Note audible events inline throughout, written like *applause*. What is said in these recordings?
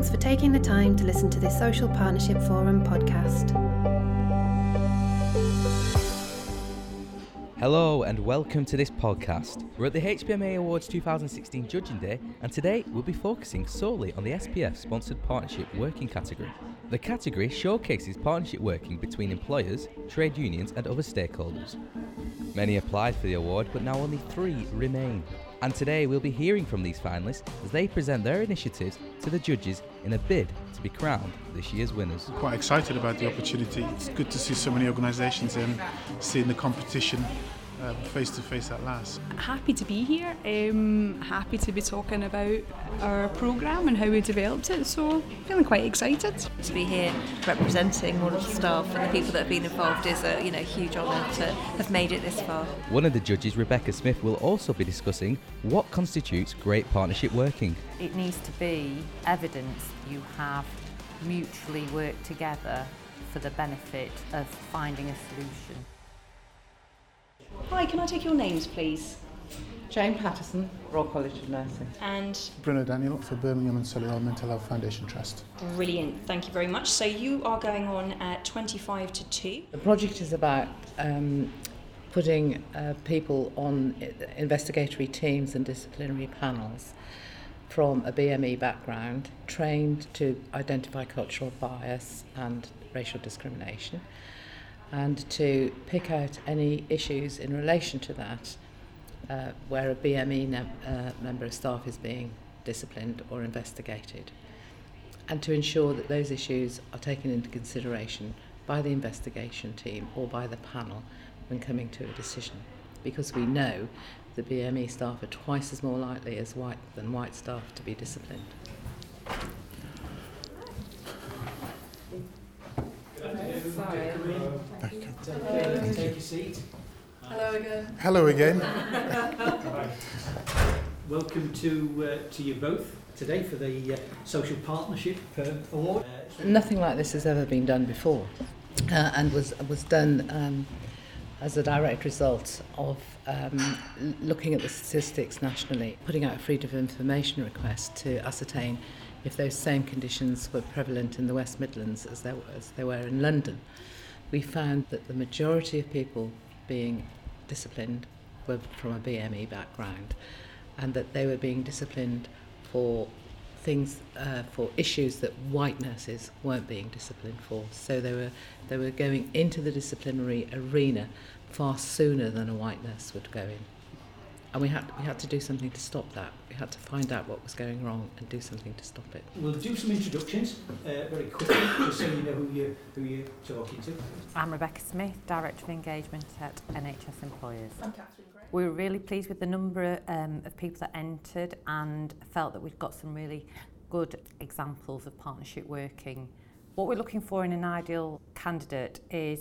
Thanks for taking the time to listen to this Social Partnership Forum podcast. Hello and welcome to this podcast. We're at the HPMA Awards 2016 Judging Day, and today we'll be focusing solely on the SPF sponsored partnership working category. The category showcases partnership working between employers, trade unions, and other stakeholders. Many applied for the award, but now only three remain. And today we'll be hearing from these finalists as they present their initiatives to the judges in a bid to be crowned this year's winners. Quite excited about the opportunity. It's good to see so many organisations and seeing the competition face to face at last. Happy to be here. Um, happy to be talking about our programme and how we developed it. So feeling quite excited to be here representing all of the staff and the people that have been involved is a you know huge honour to have made it this far. One of the judges, Rebecca Smith, will also be discussing what constitutes great partnership working. It needs to be evidence you have mutually worked together for the benefit of finding a solution. Hi, can I take your names, please? Jane Patterson, Royal College of Nursing. And Bruno Daniel for Birmingham and Solihull Mental Health Foundation Trust. Brilliant, thank you very much. So you are going on at 25 to 2. The project is about um, putting uh, people on investigatory teams and disciplinary panels from a BME background, trained to identify cultural bias and racial discrimination and to pick out any issues in relation to that uh, where a BME ne- uh, member of staff is being disciplined or investigated and to ensure that those issues are taken into consideration by the investigation team or by the panel when coming to a decision because we know the BME staff are twice as more likely as white than white staff to be disciplined. Sorry. Take your seat. Hello again. Hello again. Welcome to uh, to you both today for the uh, Social Partnership uh, Award. Nothing like this has ever been done before, uh, and was was done um, as a direct result of um, looking at the statistics nationally, putting out a freedom of information request to ascertain if those same conditions were prevalent in the West Midlands as they, as were in London. We found that the majority of people being disciplined were from a BME background and that they were being disciplined for things uh, for issues that white nurses weren't being disciplined for so they were they were going into the disciplinary arena far sooner than a white nurse would go in and we had we had to do something to stop that. We had to find out what was going wrong and do something to stop it. We'll do some introductions uh, very quickly, just so you know who you who you're talking to. I'm Rebecca Smith, Director of Engagement at NHS Employers. I'm Catherine Gray. We were really pleased with the number um, of people that entered and felt that we've got some really good examples of partnership working. What we're looking for in an ideal candidate is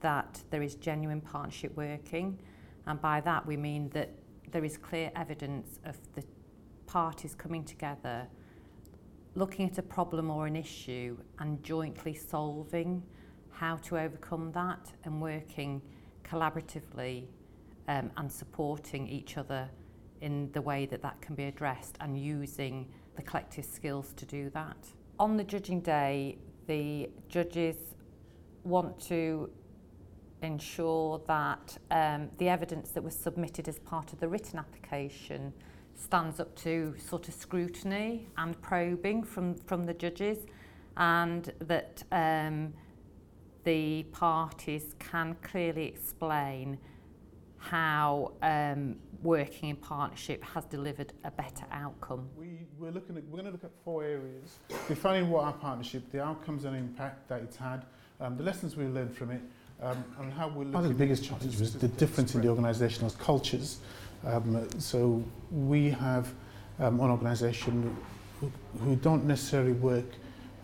that there is genuine partnership working and by that we mean that there is clear evidence of the parties coming together, looking at a problem or an issue and jointly solving how to overcome that and working collaboratively um, and supporting each other in the way that that can be addressed and using the collective skills to do that. On the judging day, the judges want to ensure that um, the evidence that was submitted as part of the written application stands up to sort of scrutiny and probing from, from the judges and that um, the parties can clearly explain how um, working in partnership has delivered a better outcome. We, we're, looking at, we're going to look at four areas. Defining what our partnership, the outcomes and impact that it's had, um, the lessons we learned from it, um, and how we're One of the biggest challenges was the difference in the organisational cultures. Um, so we have um, an organisation who, who don't necessarily work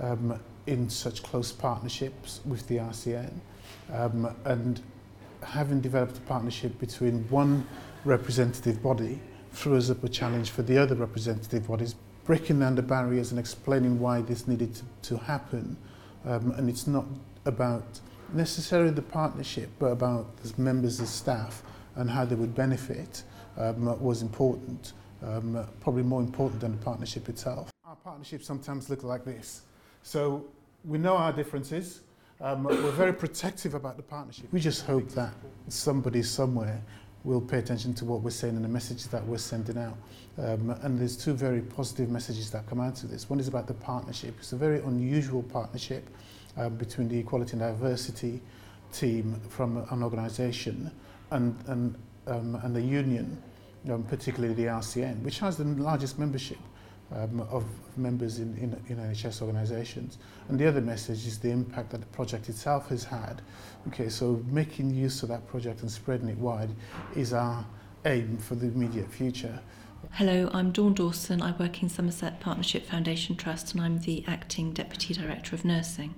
um, in such close partnerships with the RCN um, and having developed a partnership between one representative body throws up a challenge for the other representative bodies, breaking down the barriers and explaining why this needed to, to happen. Um, and it's not about necessarily the partnership, but about the members of staff and how they would benefit um, was important, um, probably more important than the partnership itself. Our partnerships sometimes look like this. So we know our differences. Um, we're very protective about the partnership. We just hope that somebody somewhere will pay attention to what we're saying and the messages that we're sending out. Um, and there's two very positive messages that come out of this. One is about the partnership. It's a very unusual partnership um, between the equality and diversity team from an organisation and, and, um, and the union, um, particularly the RCN, which has the largest membership um, of members in, in, in NHS organisations. And the other message is the impact that the project itself has had. Okay, so making use of that project and spreading it wide is our aim for the immediate future. Hello, I'm Dawn Dawson. I work in Somerset Partnership Foundation Trust and I'm the Acting Deputy Director of Nursing.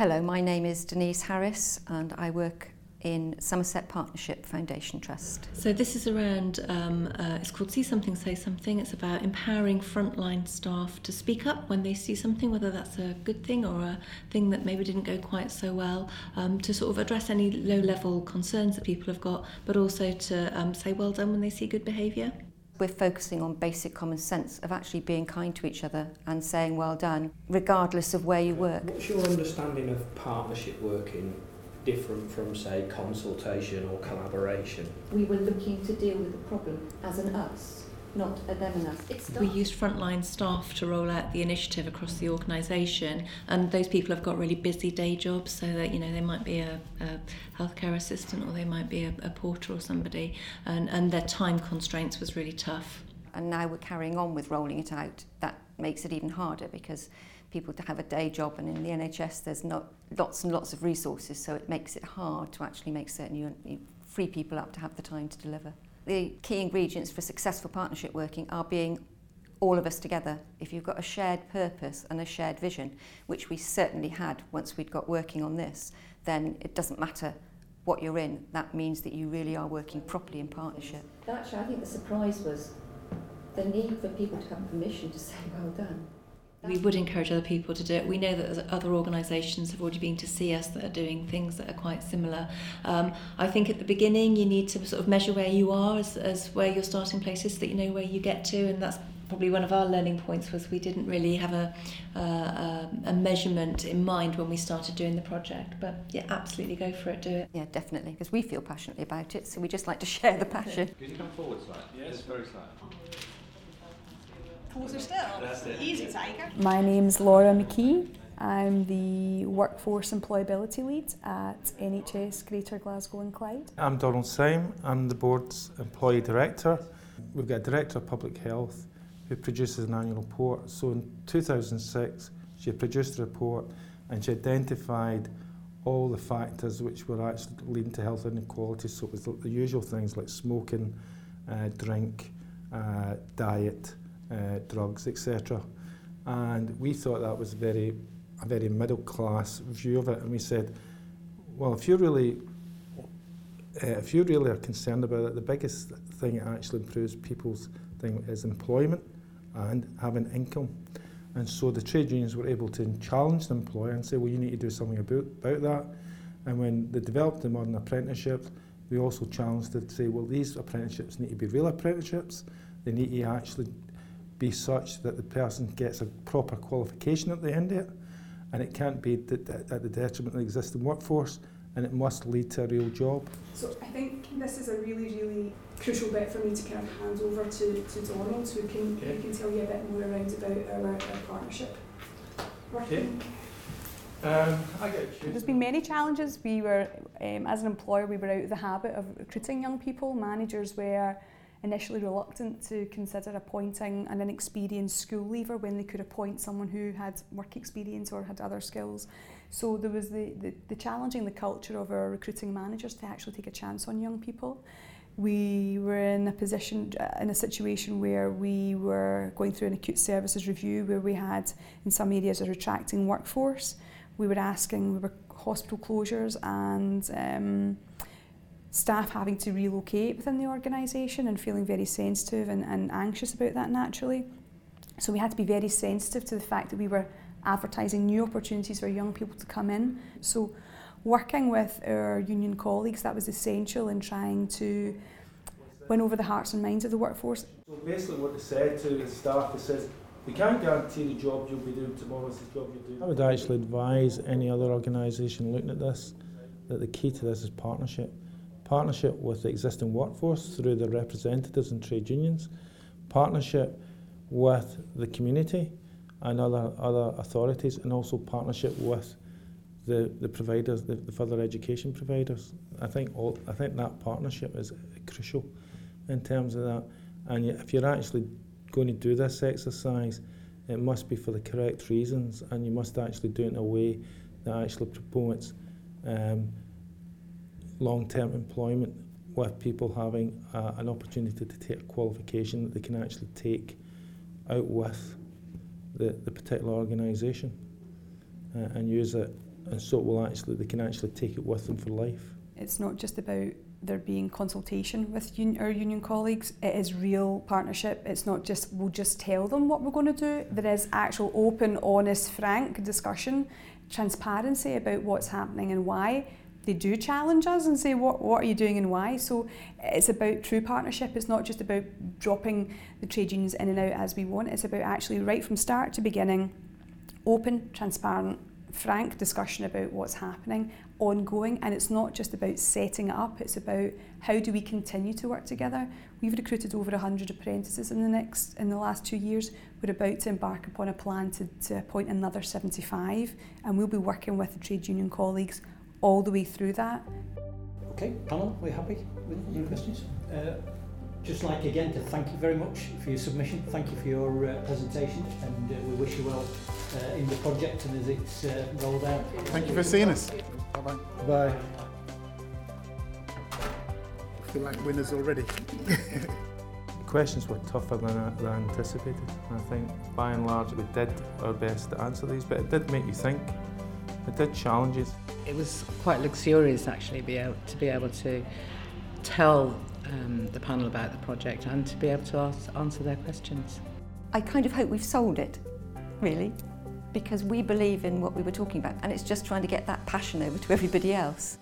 Hello, my name is Denise Harris and I work in Somerset Partnership Foundation Trust. So this is around, um, uh, it's called See Something, Say Something. It's about empowering frontline staff to speak up when they see something, whether that's a good thing or a thing that maybe didn't go quite so well, um, to sort of address any low-level concerns that people have got, but also to um, say well done when they see good behaviour. we're focusing on basic common sense of actually being kind to each other and saying well done, regardless of where you work. What's your understanding of partnership working different from, say, consultation or collaboration? We were looking to deal with the problem as an us. Not a them and us. It's we used frontline staff to roll out the initiative across the organisation, and those people have got really busy day jobs, so that you know they might be a, a healthcare assistant or they might be a, a porter or somebody, and, and their time constraints was really tough. And now we're carrying on with rolling it out. That makes it even harder because people to have a day job and in the NHS there's not lots and lots of resources so it makes it hard to actually make certain you, you free people up to have the time to deliver. The key ingredients for successful partnership working are being all of us together. If you've got a shared purpose and a shared vision, which we certainly had once we'd got working on this, then it doesn't matter what you're in. That means that you really are working properly in partnership. Actually, I think the surprise was the need for people to have permission to say well done. We would encourage other people to do it. We know that other organisations have already been to see us that are doing things that are quite similar. Um, I think at the beginning you need to sort of measure where you are as, as where your starting place is so that you know where you get to and that's probably one of our learning points was we didn't really have a, uh, a measurement in mind when we started doing the project. But yeah absolutely go for it do it. Yeah definitely because we feel passionately about it so we just like to *laughs* share the passion. Could you come forward slightly? Yes. Very slightly Easy, Tiger. My name's Laura McKee. I'm the Workforce Employability Lead at NHS Greater Glasgow and Clyde. I'm Donald Syme. I'm the board's employee director. We've got a director of public health who produces an annual report. So in 2006, she produced a report and she identified all the factors which were actually leading to health inequality. So it was the usual things like smoking, uh, drink, uh, diet, uh, drugs, etc. And we thought that was very, a very middle class view of it. And we said, well, if you really, uh, if you really are concerned about it, the biggest thing that actually improves people's thing is employment and having income. And so the trade unions were able to challenge the employer and say, well, you need to do something about, about that. And when they developed the modern apprenticeship, we also challenged to say, well, these apprenticeships need to be real apprenticeships. They need to actually be such that the person gets a proper qualification at the end of it, and it can't be at the detriment of the existing workforce, and it must lead to a real job. So I think this is a really, really crucial bit for me to kind of hand over to, to Donald, who can, okay. who can tell you a bit more around about our, our partnership. Working. Um, There's been many challenges. We were, um, as an employer, we were out of the habit of recruiting young people. Managers were initially reluctant to consider appointing an inexperienced school leaver when they could appoint someone who had work experience or had other skills. So there was the, the, the challenging the culture of our recruiting managers to actually take a chance on young people. We were in a position, in a situation where we were going through an acute services review where we had, in some areas, a retracting workforce. We were asking, we were hospital closures and um, staff having to relocate within the organisation and feeling very sensitive and, and anxious about that naturally. So we had to be very sensitive to the fact that we were advertising new opportunities for young people to come in. So working with our union colleagues, that was essential in trying to win over the hearts and minds of the workforce. So basically what they said to the staff, they said, We can't guarantee the job you'll be doing tomorrow is the job you'll do. I would actually advise any other organisation looking at this that the key to this is partnership. Partnership with the existing workforce through the representatives and trade unions, partnership with the community and other, other authorities, and also partnership with the, the providers, the, the further education providers. I think all, I think that partnership is crucial in terms of that. And if you're actually going to do this exercise, it must be for the correct reasons, and you must actually do it in a way that actually promotes um, long-term employment with people having uh, an opportunity to take a qualification that they can actually take out with the, the particular organisation uh, and use it and so it will actually they can actually take it with them for life. It's not just about there being consultation with un our union colleagues. It is real partnership. It's not just we'll just tell them what we're going to do. There is actual open, honest, frank discussion, transparency about what's happening and why. They do challenge us and say, what, what are you doing and why? So it's about true partnership. It's not just about dropping the trade unions in and out as we want. It's about actually, right from start to beginning, open, transparent, frank discussion about what's happening, ongoing, and it's not just about setting it up, it's about how do we continue to work together. We've recruited over 100 apprentices in the next in the last two years. We're about to embark upon a plan to, to appoint another 75, and we'll be working with the trade union colleagues all the way through that. Okay, panel, we're we happy with your questions? Uh, just like again to thank you very much for your submission. Thank you for your uh, presentation, and uh, we wish you well uh, in the project and as it's uh, rolled out. Thank you for seeing us. Bye bye. Bye. I feel like winners already. the *laughs* questions were tougher than I, than I anticipated. I think by and large we did our best to answer these, but it did make you think. It did challenge us. It was quite luxurious actually be able, to be able to tell um, the panel about the project and to be able to ask, answer their questions. I kind of hope we've sold it, really, because we believe in what we were talking about and it's just trying to get that passion over to everybody else.